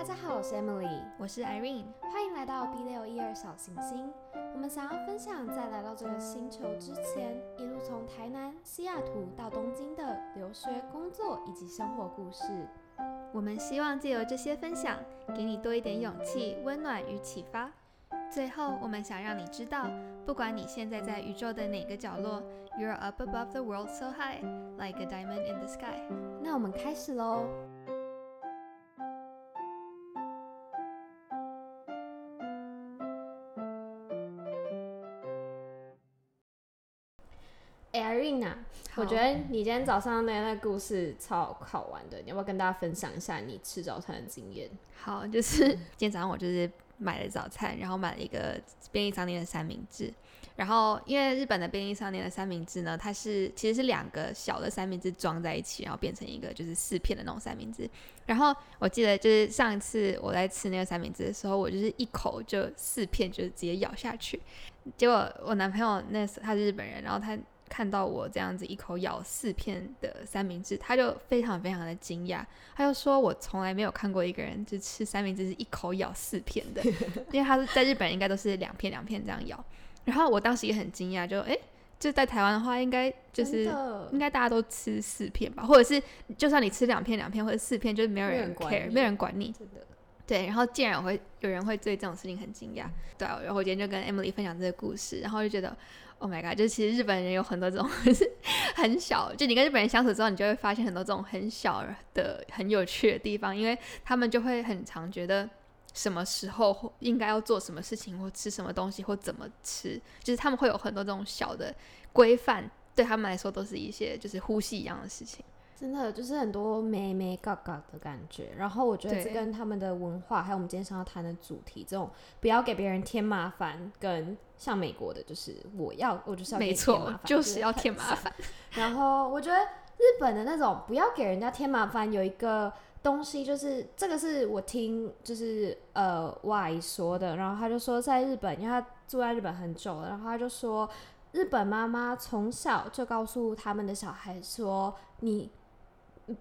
大家好，我是 Emily，我是 Irene，欢迎来到 B 六一二小行星。我们想要分享在来到这个星球之前，一路从台南、西雅图到东京的留学、工作以及生活故事。我们希望借由这些分享，给你多一点勇气、温暖与启发。最后，我们想让你知道，不管你现在在宇宙的哪个角落，You're up above the world so high, like a diamond in the sky。那我们开始喽。我觉得你今天早上那那故事超好玩的，你要不要跟大家分享一下你吃早餐的经验？好，就是今天早上我就是买了早餐，然后买了一个便利商店的三明治。然后因为日本的便利商店的三明治呢，它是其实是两个小的三明治装在一起，然后变成一个就是四片的那种三明治。然后我记得就是上一次我在吃那个三明治的时候，我就是一口就四片就直接咬下去。结果我男朋友那时他是日本人，然后他。看到我这样子一口咬四片的三明治，他就非常非常的惊讶，他就说：“我从来没有看过一个人就吃三明治是一口咬四片的，因为他是在日本应该都是两片两片这样咬。”然后我当时也很惊讶，就哎，就在台湾的话，应该就是应该大家都吃四片吧，或者是就算你吃两片两片或者四片，就是没有人 care，没有人管你。真的。对，然后竟然会有人会对这种事情很惊讶，对啊，然后我今天就跟 Emily 分享这个故事，然后就觉得，Oh my god，就其实日本人有很多这种 很小，就你跟日本人相处之后，你就会发现很多这种很小的很有趣的地方，因为他们就会很常觉得什么时候应该要做什么事情，或吃什么东西，或怎么吃，就是他们会有很多这种小的规范，对他们来说都是一些就是呼吸一样的事情。真的就是很多咩咩嘎嘎的感觉，然后我觉得这跟他们的文化，还有我们今天想要谈的主题，这种不要给别人添麻烦，跟像美国的，就是我要我就是要没错，就是要添麻烦。然后我觉得日本的那种不要给人家添麻烦，有一个东西就是这个是我听就是呃外说的，然后他就说在日本，因为他住在日本很久了，然后他就说日本妈妈从小就告诉他们的小孩说你。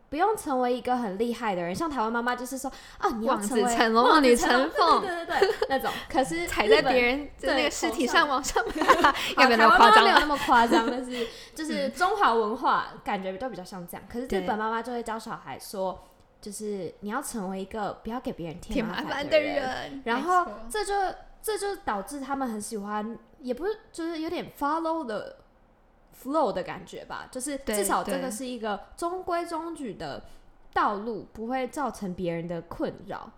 不用成为一个很厉害的人，像台湾妈妈就是说啊，你要成为成龙、望女成凤，对对对，那种。可是踩在别人的那个尸体上往上，有没有那么夸张？没有那么夸张，但是就是中华文化感觉都比较像这样。可是日本妈妈就会教小孩说，就是你要成为一个不要给别人添麻烦的人。然后这就这就导致他们很喜欢，也不是就是有点 follow 的。Flow 的感觉吧，就是至少这个是一个中规中矩的道路，不会造成别人的困扰。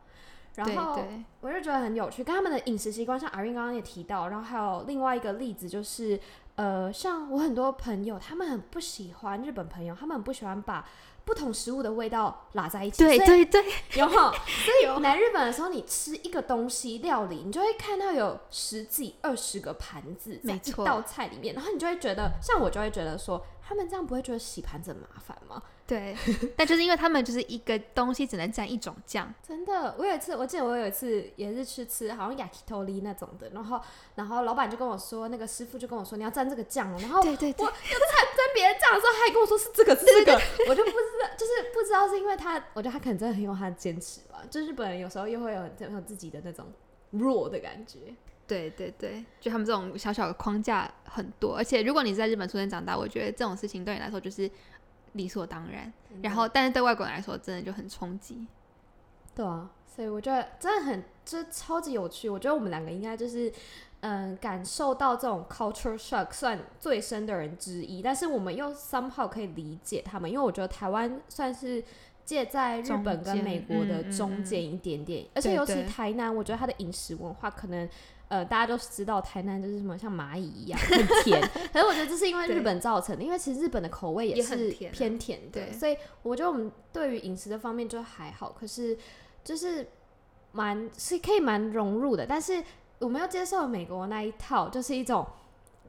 然后我就觉得很有趣，跟他们的饮食习惯，像阿云刚刚也提到，然后还有另外一个例子就是，呃，像我很多朋友，他们很不喜欢日本朋友，他们很不喜欢把。不同食物的味道拉在一起，对对对，有哈。所以 来日本的时候，你吃一个东西料理，你就会看到有十几、二十个盘子在一道菜里面，然后你就会觉得，像我就会觉得说，他们这样不会觉得洗盘子很麻烦吗？对，但就是因为他们就是一个东西只能蘸一种酱，真的。我有一次，我记得我有一次也是去吃好像 yakitori 那种的，然后然后老板就跟我说，那个师傅就跟我说你要蘸这个酱，然后对对对，我要蘸蘸别的酱的时候，他还跟我说是这个是这个，我就不知道，就是不知道是因为他，我觉得他可能真的很有他的坚持吧。就日本人有时候又会有很有自己的那种弱的感觉，对对对，就他们这种小小的框架很多，而且如果你在日本出生长大，我觉得这种事情对你来说就是。理所当然，然后，但是对外国人来说，真的就很冲击。对啊，所以我觉得真的很，就超级有趣。我觉得我们两个应该就是，嗯，感受到这种 culture shock 算最深的人之一。但是我们又 somehow 可以理解他们，因为我觉得台湾算是介在日本跟美国的中间一点点，而且尤其台南，我觉得它的饮食文化可能。呃，大家都知道台南就是什么像蚂蚁一样很 甜，可是我觉得这是因为日本造成的，因为其实日本的口味也是偏甜的，所以我觉得我们对于饮食的方面就还好，可是就是蛮是可以蛮融入的，但是我们要接受美国那一套，就是一种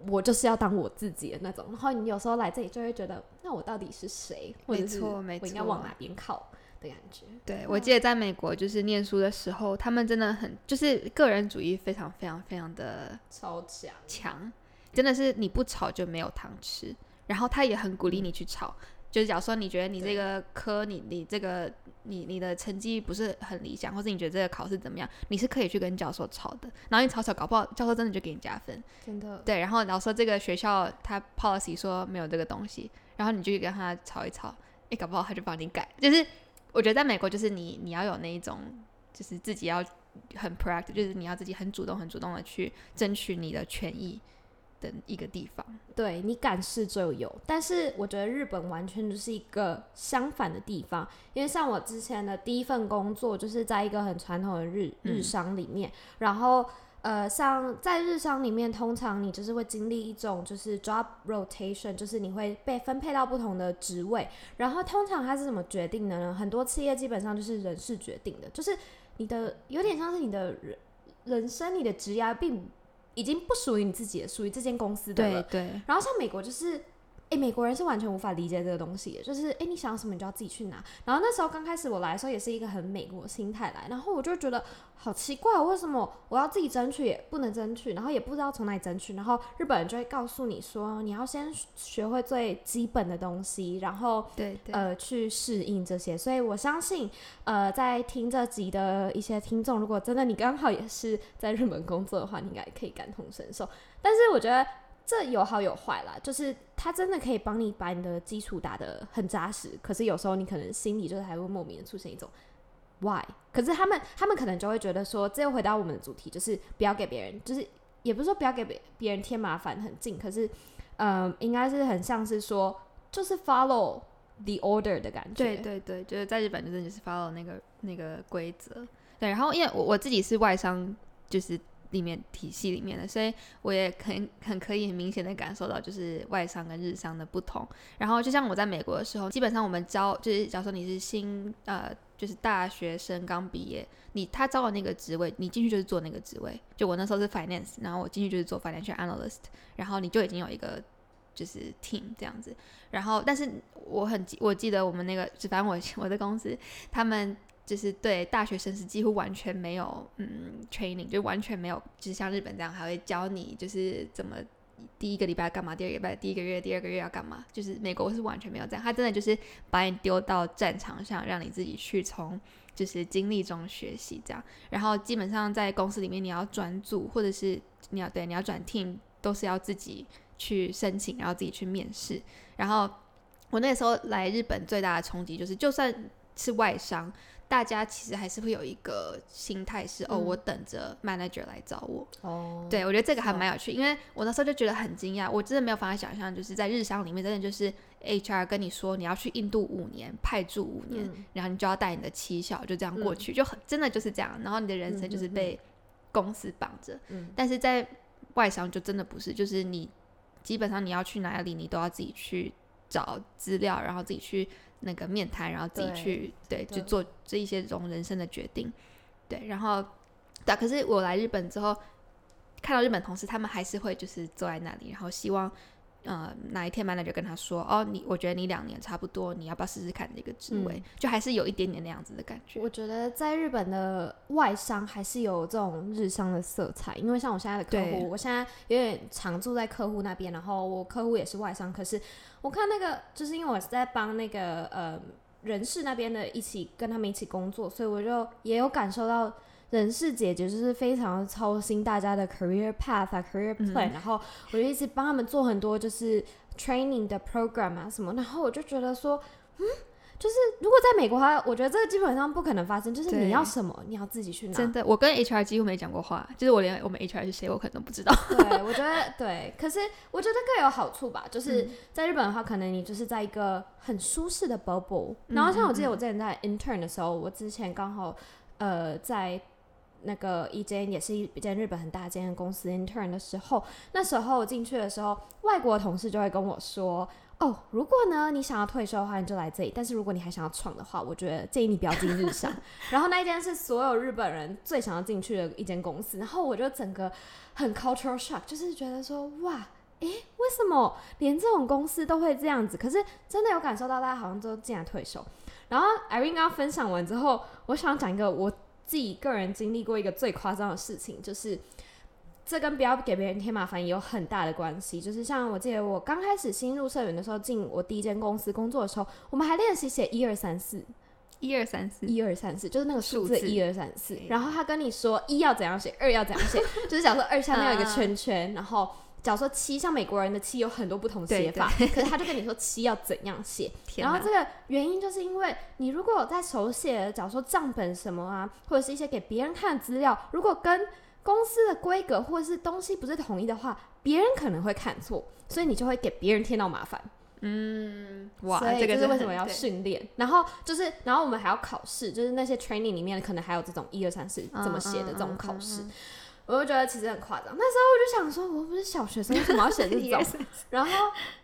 我就是要当我自己的那种，然后你有时候来这里就会觉得，那我到底是谁？没错，没错，我应该往哪边靠？的感觉，对我记得在美国就是念书的时候，他们真的很就是个人主义非常非常非常的超强强，真的是你不吵就没有糖吃。然后他也很鼓励你去吵，就是假如说你觉得你这个科你你这个你你的成绩不是很理想，或者你觉得这个考试怎么样，你是可以去跟教授吵的。然后你吵吵，搞不好教授真的就给你加分。真的，对，然后老师说这个学校他 policy 说没有这个东西，然后你就去跟他吵一吵，诶，搞不好他就帮你改。就是我觉得在美国，就是你你要有那一种，就是自己要很 proactive，就是你要自己很主动、很主动的去争取你的权益的一个地方。对你敢试就有，但是我觉得日本完全就是一个相反的地方，因为像我之前的第一份工作就是在一个很传统的日日嗯商里面，然后呃，像在日商里面，通常你就是会经历一种就是 job rotation，就是你会被分配到不同的职位，然后通常它是怎么决定的呢？很多企业基本上就是人事决定的，就是你的有点像是你的人人生，你的职业并已经不属于你自己的，属于这间公司的了对。对，然后像美国就是，诶，美国人是完全无法理解这个东西的，就是诶，你想要什么你就要自己去拿。然后那时候刚开始我来的时候也是一个很美国心态来，然后我就觉得好奇怪，为什么我要自己争取也不能争取，然后也不知道从哪里争取，然后日本人就会告诉你说，你要先学会最基本的东西，然后对对，呃去适应这些。所以我相信，呃，在听这集的一些听众，如果真的你刚好也是在日本工作的话，你应该可以感同身受。但是我觉得这有好有坏啦，就是它真的可以帮你把你的基础打得很扎实，可是有时候你可能心里就是还会莫名的出现一种 why。可是他们他们可能就会觉得说，这又回到我们的主题，就是不要给别人，就是也不是说不要给别别人添麻烦很近，可是嗯，应该是很像是说，就是 follow the order 的感觉。对对对，就是在日本真的就是 follow 那个那个规则。对，然后因为我我自己是外商，就是里面体系里面的，所以我也很很可以很明显的感受到就是外商跟日商的不同。然后就像我在美国的时候，基本上我们招就是假如说你是新呃就是大学生刚毕业，你他招的那个职位，你进去就是做那个职位。就我那时候是 finance，然后我进去就是做 financial analyst，然后你就已经有一个就是 team 这样子。然后，但是我很记，我记得我们那个，就反正我 我的公司，他们就是对大学生是几乎完全没有嗯 training，就完全没有，就是像日本这样还会教你就是怎么第一个礼拜干嘛，第二个礼拜第一个月第二个月要干嘛，就是美国是完全没有这样，他真的就是把你丢到战场上，让你自己去从就是经历中学习这样，然后基本上在公司里面你要转组或者是你要对你要转 team 都是要自己去申请，然后自己去面试。然后我那时候来日本最大的冲击就是，就算是外商，大家其实还是会有一个心态是，哦，嗯我等着 manager 来找我。哦，对，我觉得这个还蛮有趣，因为我那时候就觉得很惊讶，我真的没有办法想象，就是在日商里面，真的就是 HR 跟你说你要去印度五年，派驻五年，嗯然后你就要带你的妻小，就这样过嗯去，就很真的就是这样，然后你的人生就是被公司绑着。嗯但是在外商就真的不是，就是你基本上你要去哪里，你都要自己去找资料，然后自己去那个面谈，然后自己去对真的去做这一些这种人生的决定，对，然后对啊，可是我来日本之后，看到日本同事，他们还是会就是坐在那里，然后希望。呃，哪一天 manager 跟他说，哦，你我觉得你两年差不多，你要不要试试看这个职位？嗯就还是有一点点那样子的感觉。我觉得在日本的外商还是有这种日商的色彩，因为像我现在的客户，我现在有点常住在客户那边，然后我客户也是外商，可是我看那个，就是因为我是在帮那个呃人事那边的一起跟他们一起工作，所以我就也有感受到。人事姐姐就是非常操心大家的 career path 啊，career plan，、然后我就一直帮他们做很多就是 training 的 program 啊什么，然后我就觉得说，嗯，就是如果在美国的话，我觉得这个基本上不可能发生，就是你要什么，你要自己去拿。真的，我跟 HR 几乎没讲过话，就是我连我们 HR 是谁，我可能都不知道。对，我觉得 对，可是我觉得各有好处吧。嗯就是在日本的话，可能你就是在一个很舒适的 bubble。然后像我记得我之前在 intern 的时候，我之前刚好呃在那个一间也是一间日本很大间公司 intern 的时候，那时候进去的时候，外国同事就会跟我说。哦，如果呢你想要退休的话，你就来这里。但是如果你还想要闯的话，我觉得建议你不要进日商。然后那一间是所有日本人最想要进去的一间公司。然后我就整个很 cultural shock，就是觉得说哇，诶，为什么连这种公司都会这样子？可是真的有感受到大家好像都进来退休。然后 Irene 刚刚分享完之后，我想讲一个我自己个人经历过一个最夸张的事情，就是这跟不要给别人添麻烦也有很大的关系。就是像我记得我刚开始新入社员的时候，进我第一间公司工作的时候，我们还练习写一二三四。一二三四，一二三四，就是那个数字一二三四。然后他跟你说一要怎样写，二要怎样写，就是假如说二下面有一个嗯圈圈，然后假如说七，像美国人的七有很多不同写法，可是他就跟你说七要怎样写。然后这个原因就是因为你如果有在手写，假如说账本什么啊，或者是一些给别人看的资料，如果跟公司的规格或者是东西不是统一的话，别人可能会看错，所以你就会给别人添到麻烦。嗯，哇，这个就是为什么要训练，然后就是，然后我们还要考试，就是那些 training 里面可能还有这种一二三四怎么写的这种考试，嗯嗯嗯我就觉得其实很夸张。那时候我就想说，我不是小学生，为什么要写这种？然后，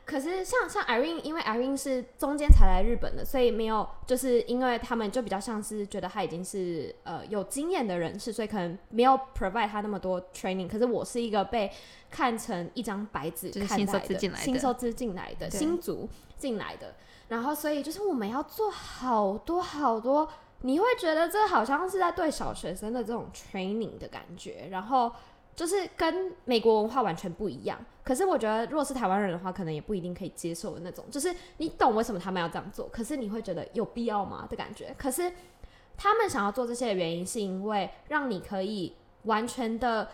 可是像像 Irene，因为 Irene 是中间才来日本的，所以没有，就是因为他们就比较像是觉得他已经是呃有经验的人士，所以可能没有 provide 他那么多 training。可是我是一个被看成一张白纸就是新看待的，收资进来的新收资进来的，对新族进来的。然后，所以就是我们要做好多好多，你会觉得这好像是在对小学生的这种 training 的感觉，然后就是跟美国文化完全不一样。可是我觉得，如果是台湾人的话，可能也不一定可以接受的那种，就是你懂为什么他们要这样做，可是你会觉得有必要吗的感觉。可是他们想要做这些的原因，是因为让你可以完全的，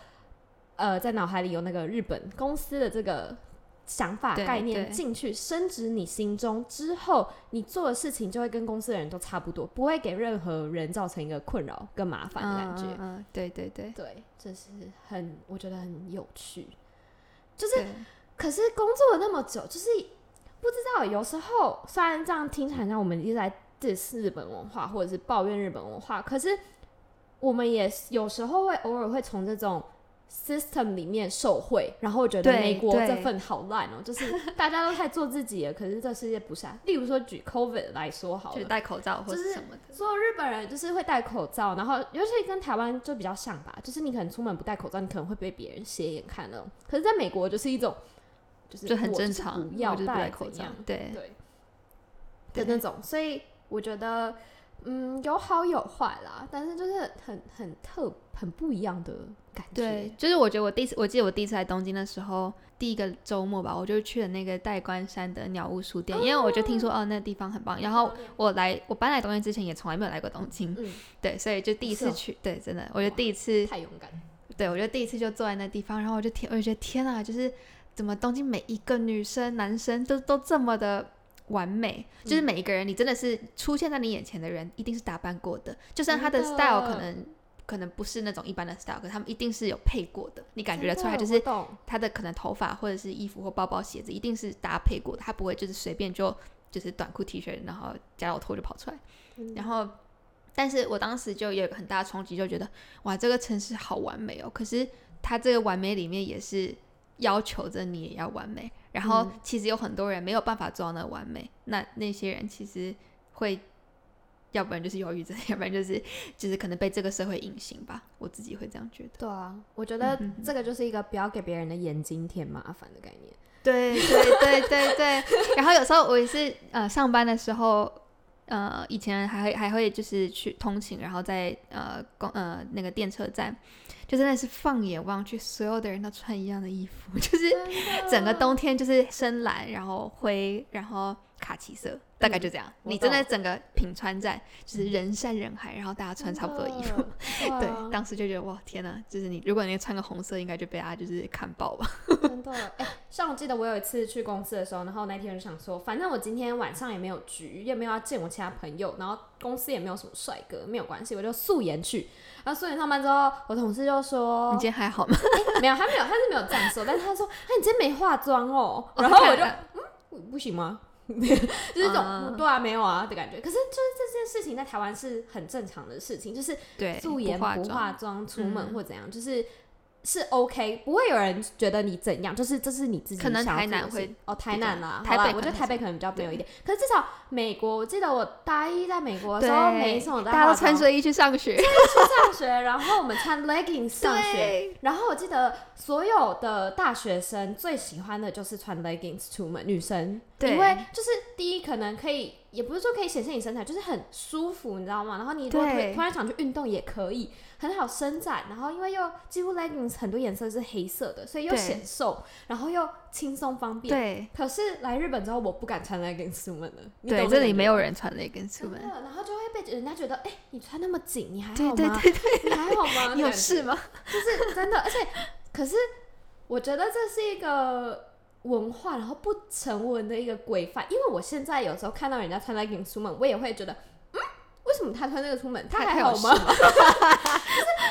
呃，在脑海里有那个日本公司的这个想法概念进去，深植你心中之后，你做的事情就会跟公司的人都差不多，不会给任何人造成一个困扰跟麻烦的感觉。嗯嗯嗯对对对，对，这是很我觉得很有趣。就是可是工作了那么久，就是不知道有时候虽然这样听起来像我们一直在 diss 日本文化或者是抱怨日本文化，可是我们也有时候会偶尔会从这种 system 里面受贿，然后觉得美国对这份好烂哦、就是大家都太做自己了，可是这世界不是啊。例如说举 COVID 来说好了。就是戴口罩或者什么的，所有日本人就是会戴口罩，然后尤其跟台湾就比较像吧，就是你可能出门不戴口罩，你可能会被别人斜眼看那种。可是在美国就是一种，就是就很正常，不要戴戴口罩对对的那种。所以我觉得，嗯，有好有坏啦，但是就是很很特很不一样的感觉。对，就是我觉得我第一次，我记得我第一次来东京的时候，第一个周末吧，我就去了那个代官山的鸟屋书店，因为我就听说哦那个地方很棒，然后我来我搬来东京之前也从来没有来过东京，嗯，对，所以就第一次去，对，真的，我觉得第一次，太勇敢。对我觉得第一次就坐在那地方，然后我就天，我就觉得天啊，就是怎么东京每一个女生、男生都都这么的。完美，就是嗯每一个人，你真的是出现在你眼前的人，一定是打扮过的。就算他的 style 可能可能不是那种一般的 style，可他们一定是有配过的，你感觉得出来，就是他的可能头发或者是衣服或包包、鞋子一定是搭配过的，他不会就是随便就就是短裤、T 恤，然后夹脚拖就跑出来。嗯然后，但是我当时就有很大的冲击，就觉得哇，这个城市好完美哦。可是它这个完美里面也是要求着你也要完美。然后嗯其实有很多人没有办法做到那完美，那那些人其实会。要不然就是忧郁症，要不然就是就是可能被这个社会隐形吧，我自己会这样觉得。对啊，我觉得这个就是一个不要给别人的眼睛添麻烦的概念。对对对对对。然后有时候我也是呃上班的时候，呃以前还会还会就是去通勤，然后在呃公呃那个电车站，就真的是放眼望去，所有的人都穿一样的衣服，就是整个冬天就是深蓝，然后灰，然后卡其色，大概就这样。我你真的整个品川站就是人山人海，然后大家穿差不多的衣服。对啊，当时就觉得哇天哪，就是你如果你穿个红色，应该就被大家就是看爆吧。真的，哎、像我记得我有一次去公司的时候，然后那天就想说，反正我今天晚上也没有局，也没有要见我其他朋友，然后公司也没有什么帅哥，没有关系，我就素颜去。然后素颜上班之后，我同事就说你今天还好吗？没有，他没有，他是没有这样说，但是他说，哎、你今天没化妆哦。哦 然后我就，嗯，不行吗？就是这种、对啊，没有啊的感觉。可是就是这件事情在台湾是很正常的事情，就是，素颜不化妆。出门嗯或怎样，就是是 OK，不会有人觉得你怎样，就是这是你自己可能台南会。哦，台南啦，台北我觉得台北可能比较没有一点，可是至少美国，我记得我大一在美国的时候，每一次我大家都穿睡衣去上学，去上学，然后我们穿 leggings 上学。对。然后我记得所有的大学生最喜欢的就是穿 leggings 出门，女生，对因为就是第一可能可以，也不是说可以显现你身材，就是很舒服，你知道吗？然后你如果突然想去运动也可以，很好伸展，然后因为又几乎 leggings 很多颜色是黑色的，所以又显瘦，然后又轻松方便。对可是来日本之后，我不敢穿 leggings 出门了。你对，懂这里没有人人穿 leggings 出门。然后就会被人家觉得，哎、你穿那么紧，你还好吗？对对对，你还好吗？你有事吗？就是真的，而且可是我觉得这是一个文化，然后不成文的一个规范。因为我现在有时候看到人家穿 leggings 出门，我也会觉得，嗯，为什么他穿那个出门？他他还好吗？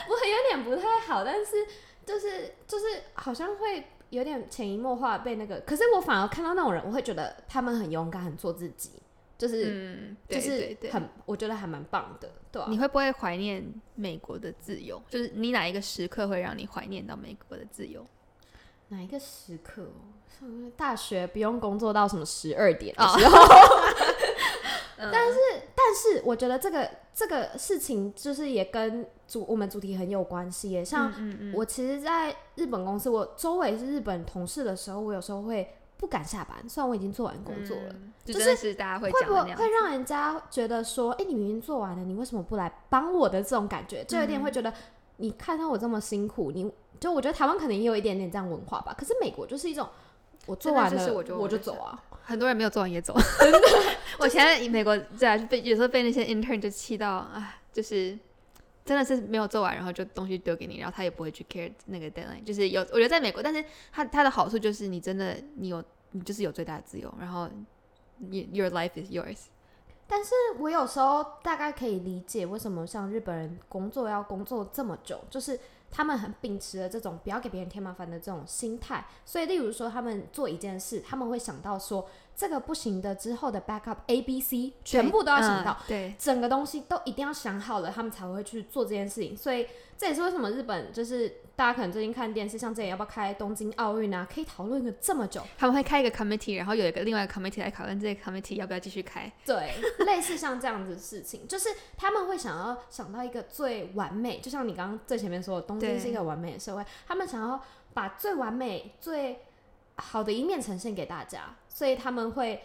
我有点 不太好，但是就是就是好像会。有点潜移默化被那个，可是我反而看到那种人，我会觉得他们很勇敢，很做自己，就是、嗯，就是。很，我觉得还蛮棒的，对你会不会怀念美国的自由？就是你哪一个时刻会让你怀念到美国的自由？哪一个时刻哦？上大学不用工作到什么十二点的哦时候，嗯但是但是我觉得这个这个事情就是也跟主我们主题很有关系耶。像我其实在日本公司，我周围是日本同事的时候，我有时候会不敢下班，虽然我已经做完工作了。嗯就就是大家会会不。会会让人家觉得说，哎、你明明做完了，你为什么不来帮我的这种感觉，就有点会嗯觉得你看到我这么辛苦，你就我觉得台湾可能也有一点点这样文化吧。可是美国就是一种，我做完了就是我就我就走啊，很多人没有做完也走。我现在美国对啊，被有时候被那些 intern 就气到啊，就是真的是没有做完，然后就东西丢给你，然后他也不会去 care 那个 deadline。就是有我觉得在美国，但是它它的好处就是你真的你有你就是有最大的自由，然后你 your life is yours。但是我有时候大概可以理解为什么像日本人工作要工作这么久，就是他们很秉持了这种不要给别人添麻烦的这种心态。所以，例如说他们做一件事，他们会想到说这个不行的之后的 backup A、B、C 全部都要想到。嗯对，整个东西都一定要想好了，他们才会去做这件事情。所以这也是为什么日本就是大家可能最近看电视，像这里要不要开东京奥运啊，可以讨论个这么久。他们会开一个 committee，然后有一个另外一个 committee 来讨论这个 committee 要不要继续开。对，类似像这样子的事情，就是他们会想要想到一个最完美，就像你刚刚最前面说的，东京是一个完美的社会，他们想要把最完美、最好的一面呈现给大家，所以他们会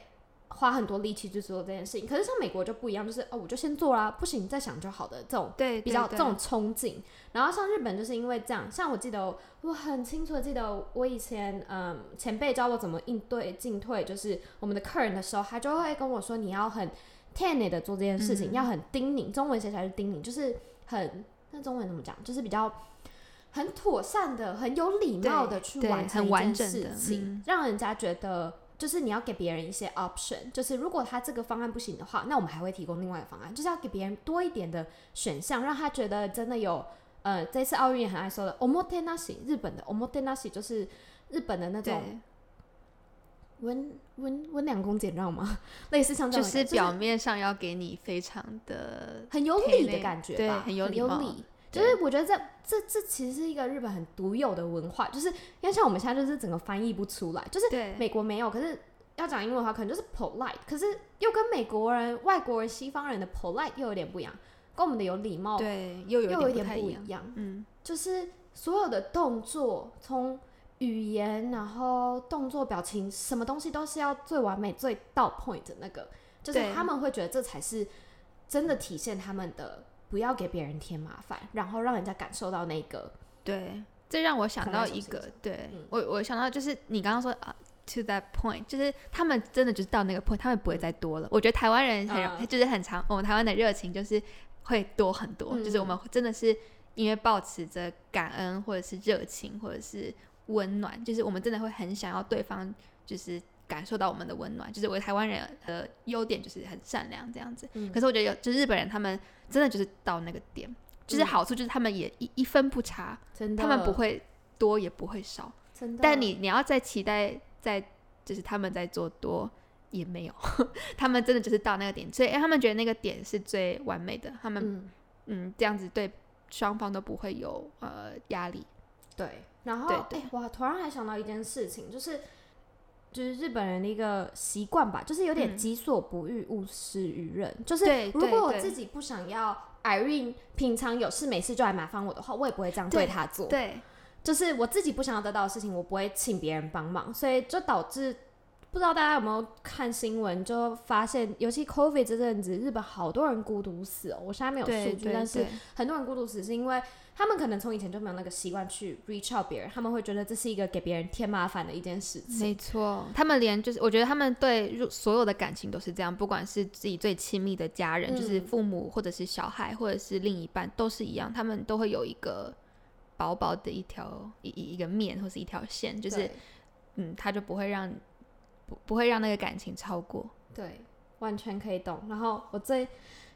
花很多力气去做这件事情。可是像美国就不一样，就是哦，我就先做啦，不行再想就好的这种对，比较这种冲劲。然后像日本就是因为这样，像我记得我很清楚的记得我以前嗯前辈教我怎么应对进退，就是我们的客人的时候，他就会跟我说你要很 t e n 的做这件事情，嗯要很叮咛，中文写起来是叮咛，就是很那中文怎么讲，就是比较。很妥善的、很有礼貌的去完成完一件整的事情，嗯让人家觉得就是你要给别人一些 option，就是如果他这个方案不行的话，那我们还会提供另外一个方案，就是要给别人多一点的选项，让他觉得真的有呃，这次奥运也很爱说的 omotenashi，日本的 omotenashi 就是日本的那种，温温温良恭俭让吗？类似像这就是表面上要给你非常的很有体理的感觉吧，很有礼貌。就是我觉得这这这其实是一个日本很独有的文化，就是因为像我们现在就是整个翻译不出来，就是美国没有，可是要讲英文的话，可能就是 polite，可是又跟美国人、外国人、西方人的 polite 又有点不一样，跟我们的有礼貌对，又有点点不一样。不一样。嗯，就是所有的动作，从语言，然后动作、表情，什么东西都是要最完美、最到 point 的那个，就是他们会觉得这才是真的体现他们的。不要给别人添麻烦，然后让人家感受到那个对，这让我想到一个对、嗯我我想到就是你刚刚说啊。To that point，就是他们真的就是到那个 point，他们不会再多了。我觉得台湾人很、嗯就是很长，我们台湾的热情就是会多很多，嗯就是我们真的是因为保持着感恩或者是热情或者是温暖，就是我们真的会很想要对方就是感受到我们的温暖。就是我台湾人的优点就是很善良这样子，嗯。可是我觉得有就是日本人他们真的就是到那个点，就是嗯。好处就是他们也一一分不差，真的，他们不会多也不会少，真的，但你你要再期待在就是他们在做多也没有，他们真的就是到那个点，所以他们觉得那个点是最完美的，他们嗯。嗯这样子对双方都不会有呃压力。对，然后对我突然还想到一件事情，就是就是日本人的一个习惯吧，就是有点嗯己所不欲，勿施于人。就是如果我自己不想要 Irene 平常有事没事就来麻烦我的话，我也不会这样对对他做。对就是我自己不想要得到的事情，我不会请别人帮忙，所以就导致不知道大家有没有看新闻，就发现，尤其 COVID 这阵子，日本好多人孤独死哦。我现在没有数据，但是很多人孤独死是因为他们可能从以前就没有那个习惯去 reach out 别人，他们会觉得这是一个给别人添麻烦的一件事情。没错，他们连就是我觉得他们对所有的感情都是这样，不管是自己最亲密的家人，就是父母或者是小孩或者是另一半，都是一样，他们都会有一个薄薄的一条一一个面或是一条线，就是嗯，他就不会让。不不会让那个感情超过，对，完全可以懂。然后我最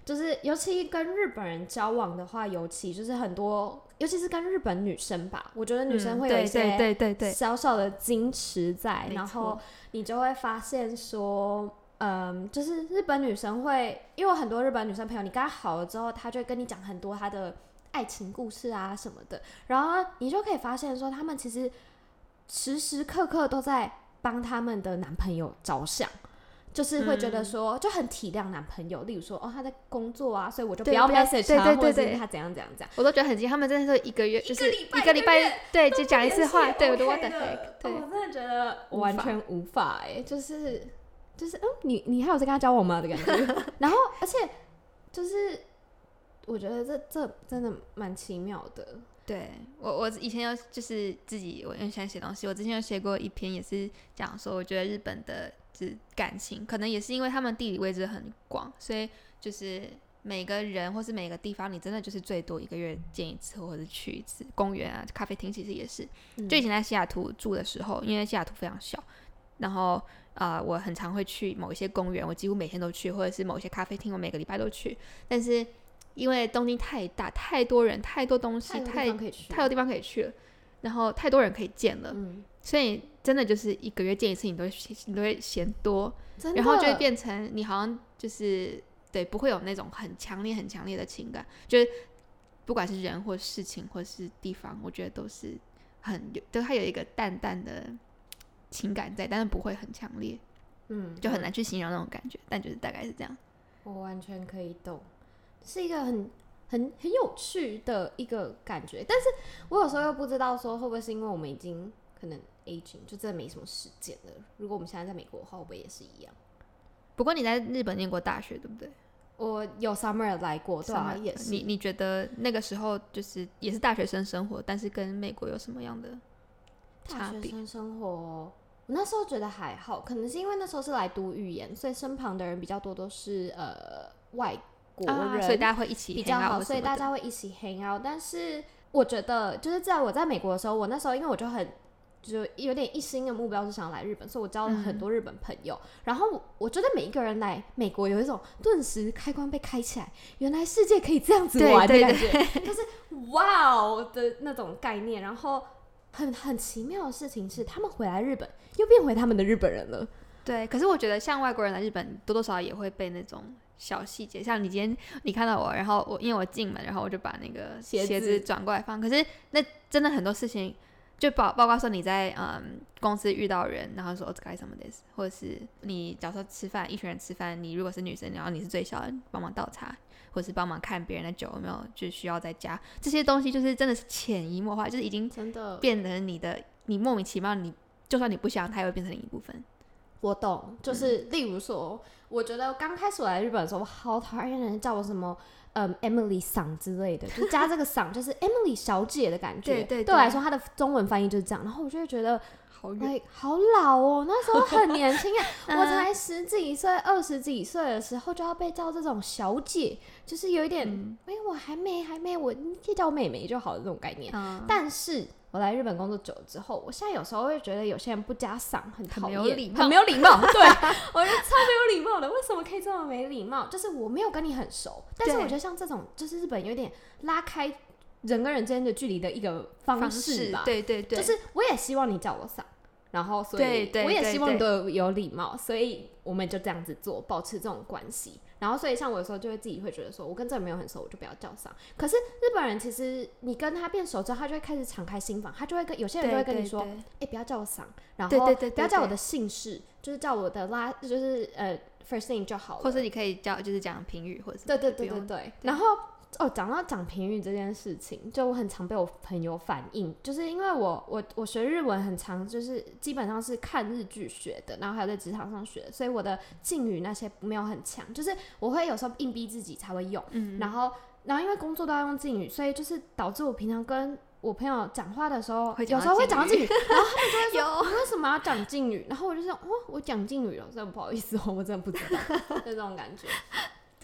就是，尤其跟日本人交往的话，尤其就是很多，尤其是跟日本女生吧，我觉得女生会有一些对对对小小的矜持在，然后你就会发现说，嗯，就是日本女生会，因为很多日本女生朋友，你跟她好了之后，她就会跟你讲很多她的爱情故事啊什么的，然后你就可以发现说，他们其实时时刻刻都在。帮他们的男朋友着想，就是会觉得说就很体谅男朋友。例如说，哦，他在工作啊，所以我就不要 message 他，或者是他怎样怎样怎样。我都觉得很惊，他们真的是一个月就是一个礼拜，对，就讲一次话。对，我都 what the heck？对，我真的觉得完全无法哎，就是就是嗯，你你还有在跟他交往吗的感觉？然后，而且就是我觉得这这真的蛮奇妙的。对我，我以前有就是自己，我很喜欢写东西。我之前有写过一篇，也是讲说，我觉得日本的就是感情，可能也是因为他们地理位置很广，所以就是每个人或是每个地方，你真的就是最多一个月见一次，或者是去一次公园啊、咖啡厅，其实也是。就以前在西雅图住的时候，因为西雅图非常小，然后啊，我很常会去某一些公园，我几乎每天都去，或者是某些咖啡厅，我每个礼拜都去，但是。因为东京太大，太多人，太多东西，太太多地方可以去了，然后太多人可以见了，所以真的就是一个月见一次，你都会你都会嫌多，然后就会变成你好像就是对不会有那种很强烈、很强烈的情感，就是不管是人或事情或是地方，我觉得都是很有，都它有一个淡淡的情感在，但是不会很强烈，嗯，就很难去形容那种感觉，但就是大概是这样，我完全可以懂。是一个很很很有趣的一个感觉，但是我有时候又不知道说会不会是因为我们已经可能 aging 就真的没什么时间了。如果我们现在在美国的话，会不会也是一样？不过你在日本念过大学，对不对？我有 summer 来过，对啊，也是。你你觉得那个时候就是也是大学生生活，但是跟美国有什么样的差别？生活，我那时候觉得还好，可能是因为那时候是来读语言，所以身旁的人比较多都是呃外。国人，所以大家会一起比较好，所以大家会一起 hang out。但是我觉得，就是在我在美国的时候，我那时候因为我就很就有点一心的目标是想来日本，所以我交了很多日本朋友。然后我觉得每一个人来美国有一种顿时开关被开起来，原来世界可以这样子玩的感觉，就是哇哦的那种概念。然后很很奇妙的事情是，他们回来日本又变回他们的日本人了。对，可是我觉得像外国人来日本，多多少少也会被那种。小细节，像你今天你看到我，然后我因为我进门，然后我就把那个鞋子转过来放。可是那真的很多事情，就包包括说你在嗯公司遇到人，然后说 OK 什么的，或者是你假如说吃饭，一群人吃饭，你如果是女生，然后你是最小的，帮忙倒茶，或者是帮忙看别人的酒有没有就需要再加这些东西，就是真的是潜移默化，就是已经真的变成你的，你莫名其妙，你就算你不想，它也会变成你一部分。我懂，就是例如说。我觉得刚开始我来日本的时候，我好讨厌人叫我什么，嗯，Emily 桑之类的，就加这个桑，就是 Emily 小姐的感觉。对对，对我来说，它的中文翻译就是这样。然后我就会觉得，好好老哦，那时候很年轻啊，我才十几岁、二十几岁的时候就要被叫这种小姐，就是有一点，哎，我还没还没，我你可以叫我妹妹就好的这种概念。但是。我来日本工作久了之后，我现在有时候会觉得有些人不加嗓很讨厌，很没有礼貌。对，我觉得超没有礼貌的。为什么可以这么没礼貌？就是我没有跟你很熟，但是我觉得像这种，就是日本有点拉开人跟人之间的距离的一个方式吧。对对对，就是我也希望你叫我嗓，然后所以我也希望你都有礼貌，所以我们就这样子做，保持这种关系。然后，所以像我有时候就会自己会觉得说，我跟这人没有很熟，我就不要叫上。可是日本人其实你跟他变熟之后，他就会开始敞开心房，他就会跟有些人就会跟你说，哎，不要叫我桑，然后不要叫我的姓氏，就是叫我的拉，就是呃 first name 就好了。或者你可以叫就是讲评语，或者对对对对对。然后哦，讲到讲评语这件事情，就我很常被我朋友反映，就是因为我我我学日文很常，就是基本上是看日剧学的，然后还有在职场上学，所以我的敬语那些没有很强，就是我会有时候硬逼自己才会用，嗯，然后然后因为工作都要用敬语，所以就是导致我平常跟我朋友讲话的时候，有时候会讲到敬敬语，然后他们就会说 有你为什么要讲敬语？然后我就说，哦，我讲敬语了，真的不好意思哦，我真的不知道，就这种感觉。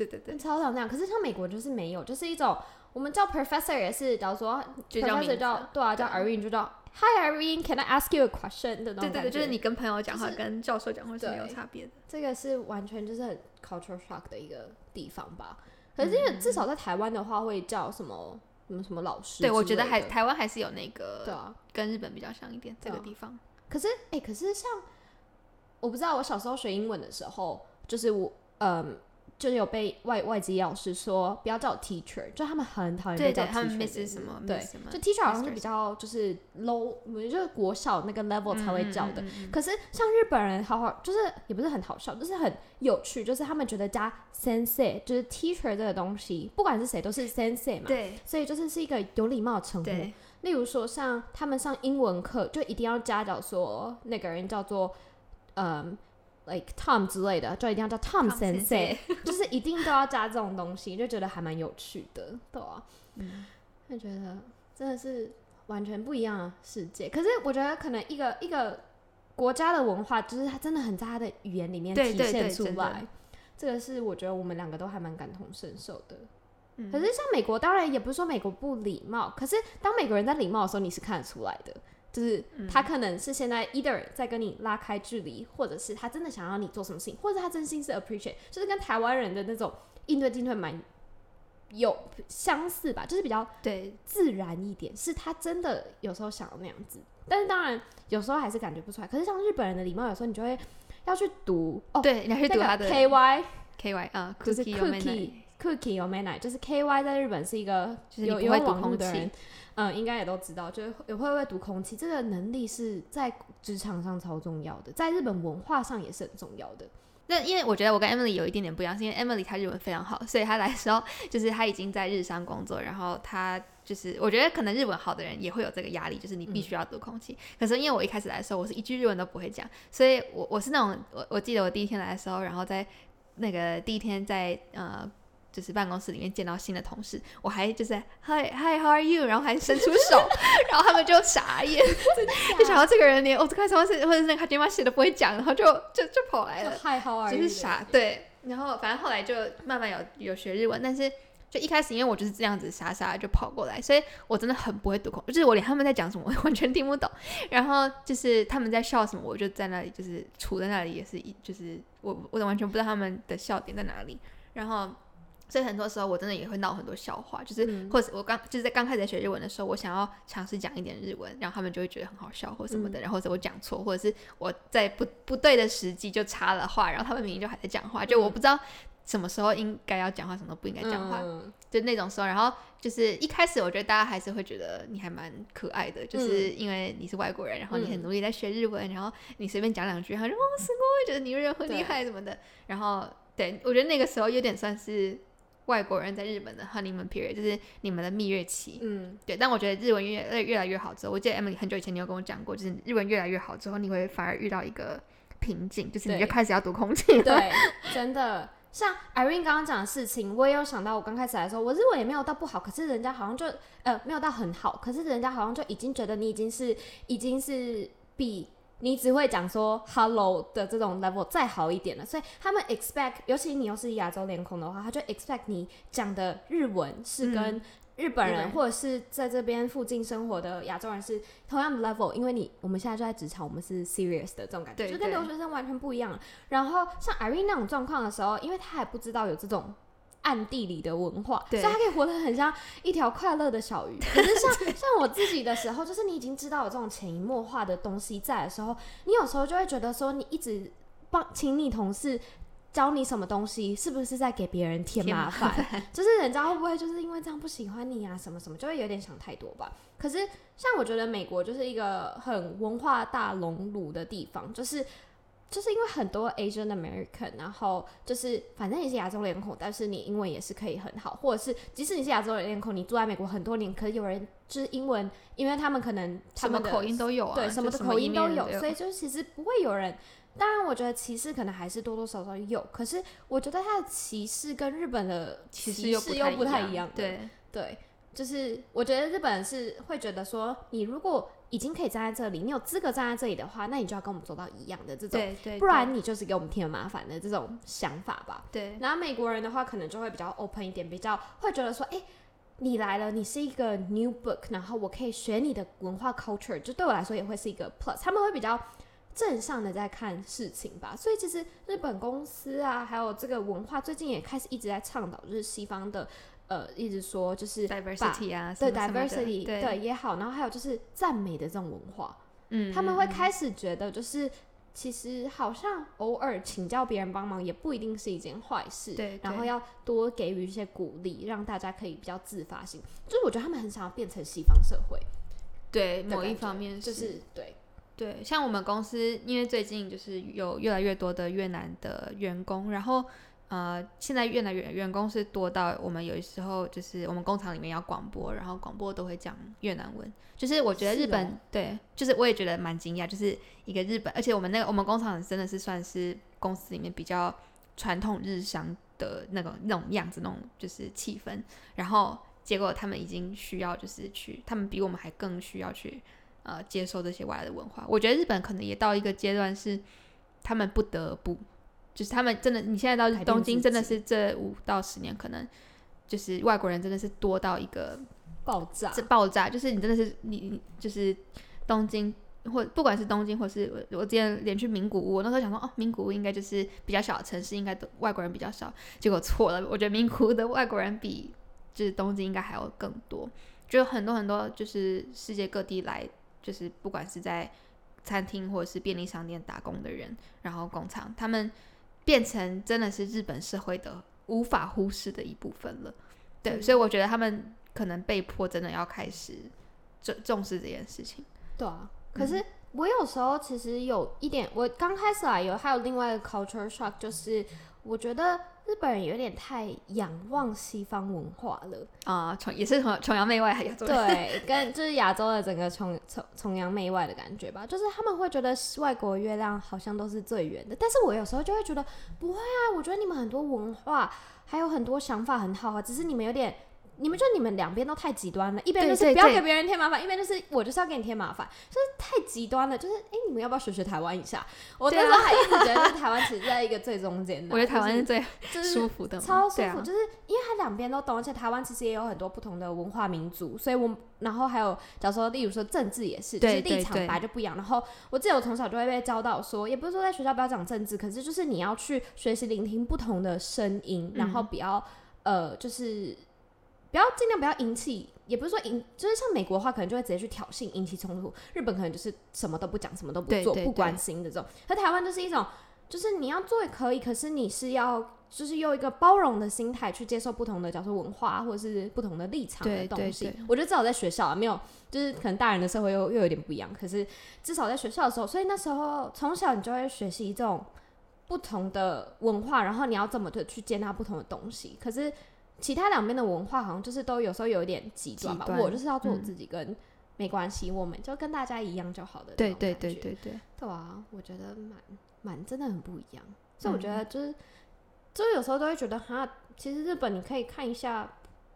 对对对，超常这样，可是像美国就是没有，就是一种我们叫 professor 也是，假如说就叫名 professor 叫对啊叫 Irene 就叫 Hi Irene，Can I ask you a question 的那种对对对，就是你跟朋友讲话就是跟教授讲话是没有差别的。这个是完全就是很 cultural shock 的一个地方吧。可是因为至少在台湾的话会叫什么什么什么老师对，我觉得还台湾还是有那对个啊。跟日本比较像一点这个地方。可是哎、可是像我不知道，我小时候学英文的时候，就是我嗯。就是有被外外籍老师说不要叫我 teacher，就他们很讨厌被叫，teacher 他们 miss 什么对就 teacher 好像是比较就是 low，就是国小那个 level 才会叫的。嗯嗯嗯嗯可是像日本人好好，就是也不是很好笑，就是很有趣，就是他们觉得加 sensei 就是 teacher 这个东西，不管是谁都是 sensei 嘛，对所以就是是一个有礼貌的称呼。例如说，像他们上英文课就一定要加叫说那个人叫做嗯。Like Tom 之类的，就一定要叫 Tom Tom Sensei，就是一定都要加这种东西，就觉得还蛮有趣的，对啊。嗯就觉得真的是完全不一样的世界。可是我觉得可能一个一个国家的文化，就是它真的很在它的语言里面体现出来。这个是我觉得我们两个都还蛮感同身受的。嗯可是像美国，当然也不是说美国不礼貌，可是当美国人在礼貌的时候，你是看得出来的。就是嗯。他可能是现在 either 在跟你拉开距离，或者是他真的想要你做什么事情，或者他真心是 appreciate，就是跟台湾人的那种应对进退蛮有相似吧，就是比较对。自然一点，是他真的有时候想要那样子，但是当然有时候还是感觉不出来。可是像日本人的礼貌，有时候你就会要去读哦，对，你要去读他的 K Y K Y 啊就是 cookie cookie 奶，就是 K Y 在日本是一个就是有有网不会读空气络的人，嗯，应该也都知道，就是也会不会读空气，这个能力是在职场上超重要的，在日本文化上也是很重要的。那因为我觉得我跟 Emily 有一点点不一样，是因为 Emily 她日文非常好，所以她来的时候就是她已经在日商工作，然后她就是我觉得可能日文好的人也会有这个压力，就是你必须要读空气。可是因为我一开始来的时候，我是一句日文都不会讲，所以我我是那种我我记得我第一天来的时候，然后在那个第一天在呃。就是办公室里面见到新的同事，我还就是 Hi Hi How are you，然后还伸出手，然后他们就傻眼，就想到这个人连 o t o k a 或者是那个 Hajima 写都不会讲，然后就就就跑来了，嗨，How are 就 you？就是傻对。然后反正后来就慢慢有有学日文，但是就一开始因为我就是这样子傻傻的就跑过来，所以我真的很不会读空，就是我连他们在讲什么 我完全听不懂。然后就是他们在笑什么，我就在那里就是杵在那里，也是一就是我我完全不知道他们的笑点在哪里。然后所以很多时候我真的也会闹很多笑话，就是、嗯或者我刚就是在刚开始学日文的时候，我想要尝试讲一点日文，然后他们就会觉得很好笑或什么的，然后或者我讲错，或者是我在不不对的时机就插了话，然后他们明明就还在讲话，就我不知道什么时候应该要讲话，什么时候不应该讲话，嗯就那种时候，然后就是一开始我觉得大家还是会觉得你还蛮可爱的，就是因为你是外国人，然后你很努力在学日文，然后你随便讲两句，他就哦すごい，觉得你日文很厉害什么的，然后对我觉得那个时候有点算是 外国人在日本的 honeymoon period，就是你们的蜜月期。嗯，对，但我觉得日文越越越来越好之后，我记得 Emily 很久以前你有跟我讲过，就是日文越来越好之后，你会反而遇到一个瓶颈，就是你就开始要读空气了。对，真的。像 Irene 刚刚讲的事情，我也有想到。我刚开始来的时候，我日文也没有到不好，可是人家好像就呃没有到很好，可是人家好像就已经觉得你已经是已经是比你只会讲说 hello 的这种 level 再好一点了。所以他们 expect，尤其你又是亚洲脸孔的话，他就 expect 你讲的日文是跟嗯日本人、或者是在这边附近生活的亚洲人是同样的 level，因为你我们现在就在职场，我们是 serious 的这种感觉，对就跟留学生完全不一样。然后像 Irene 那种状况的时候，因为他还不知道有这种暗地里的文化，所以他可以活得很像一条快乐的小鱼。可是像像我自己的时候，就是你已经知道有这种潜移默化的东西在的时候，你有时候就会觉得说，你一直帮请你同事。教你什么东西，是不是在给别人添麻烦？就是人家会不会就是因为这样不喜欢你啊，什么什么，就会有点想太多吧。可是像我觉得美国就是一个很文化大熔炉的地方，就是就是因为很多 Asian American，然后就是反正也是亚洲脸孔，但是你英文也是可以很好，或者是即使你是亚洲人脸孔，你住在美国很多年，可是有人就是英文，因为他们可能他们的口音都有啊，对，就什么的口音都有，有，所以就是其实不会有人。当然，我觉得歧视可能还是多多少少有，可是我觉得他的歧视跟日本的歧视又不太一一样。对，对，就是我觉得日本人是会觉得说，你如果已经可以站在这里，你有资格站在这里的话，那你就要跟我们做到一样的这种，对对，不然你就是给我们添麻烦的这种想法吧。对然后美国人的话，可能就会比较 open 一点，比较会觉得说，哎、你来了，你是一个 new book，然后我可以学你的文化 culture，就对我来说也会是一个 plus。他们会比较正向的在看事情吧。所以其实日本公司啊，还有这个文化，最近也开始一直在倡导，就是西方的呃，一直说就是。diversity 啊，对 diversity 对，也好，然后还有就是赞美的这种文化，嗯，他们会嗯开始觉得，就是其实好像偶尔请教别人帮忙也不一定是一件坏事，对对然后要多给予一些鼓励，让大家可以比较自发性。就是我觉得他们很想要变成西方社会，对某一方面就是对，对，像我们公司，因为最近就是有越来越多的越南的员工，然后呃，现在越来越员工是多到我们有时候就是我们工厂里面要广播，然后广播都会讲越南文。就是我觉得日本、哦对，就是我也觉得蛮惊讶，就是一个日本，而且我们那个我们工厂真的是算是公司里面比较传统日商的那种那种样子，那种就是气氛，然后结果他们已经需要就是去，他们比我们还更需要去呃接受这些外来的文化。我觉得日本可能也到一个阶段是他们不得不，就是他们真的，你现在到东京真的是这五到十年可能就是外国人真的是多到一个爆炸这爆炸，就是你真的是你你就是东京。或不管是东京，或是我我之前连去名古屋，我那时候想说，哦，名古屋应该就是比较小的城市，应该都外国人比较少，结果错了。我觉得名古屋的外国人比就是东京应该还要更多，就有很多很多就是世界各地来，就是不管是在餐厅或者是便利商店打工的人，然后工厂，他们变成真的是日本社会的无法忽视的一部分了。对，嗯所以我觉得他们可能被迫真的要开始重重视这件事情。对啊，可嗯是我有时候其实有一点，我刚开始啊有还有另外一个 culture shock，就是我觉得日本人有点太仰望西方文化了。啊、崇也是崇崇洋媚外，还有对，跟就是亚洲的整个崇崇崇洋媚外的感觉吧，就是他们会觉得外国月亮好像都是最圆的，但是我有时候就会觉得不会啊，我觉得你们很多文化还有很多想法很好啊，只是你们有点。你们就你们两边都太极端了，一边就是不要给别人添麻烦，一边就是我就是要给你添麻烦，就是太极端了。就是哎、诶你们要不要学学台湾一下？我那时候还一直觉得，是台湾其实在一个最中间的啊。我觉得台湾是最舒服的，超舒服，啊就是因为它两边都懂，而且台湾其实也有很多不同的文化民族，所以我然后还有假如说，例如说政治也是，就是立场本来就不一样。然后我记得我从小就会被教导说，也不是说在学校不要讲政治，可是就是你要去学习聆听不同的声音，然后嗯不要、呃，就是不要尽量不要引起。也不是说引，就是像美国的话，可能就会直接去挑衅、引起冲突。日本可能就是什么都不讲，什么都不做，不关心的这种。可台湾就是一种，就是你要做也可以，可是你是要就是用一个包容的心态去接受不同的，假如说文化或者是不同的立场的东西。对我觉得至少在学校啊，没有就是可能大人的社会又又有点不一样，可是至少在学校的时候，所以那时候从小你就会学习这种不同的文化，然后你要怎么的去接纳不同的东西。可是其他两边的文化好像就是都有时候有一点极端吧。端我就是要做我嗯自己，跟、没关系，我们就跟大家一样就好的。对对对，对对，对啊，我觉得蛮蛮真的很不一样。所以我觉嗯得就是、就是有时候都会觉得哈，其实日本你可以看一下。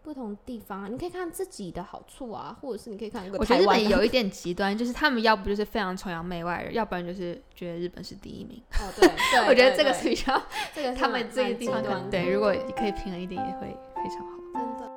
不同地方啊，你可以看自己的好处啊，或者是你可以看一个我觉得日本有一点极端，就是他们要不就是非常崇洋媚外，要不然就是觉得日本是第一名。哦，对对，我觉得这个是比较这个他们这个地方对，如果可以平衡一点，也会非常好。真的。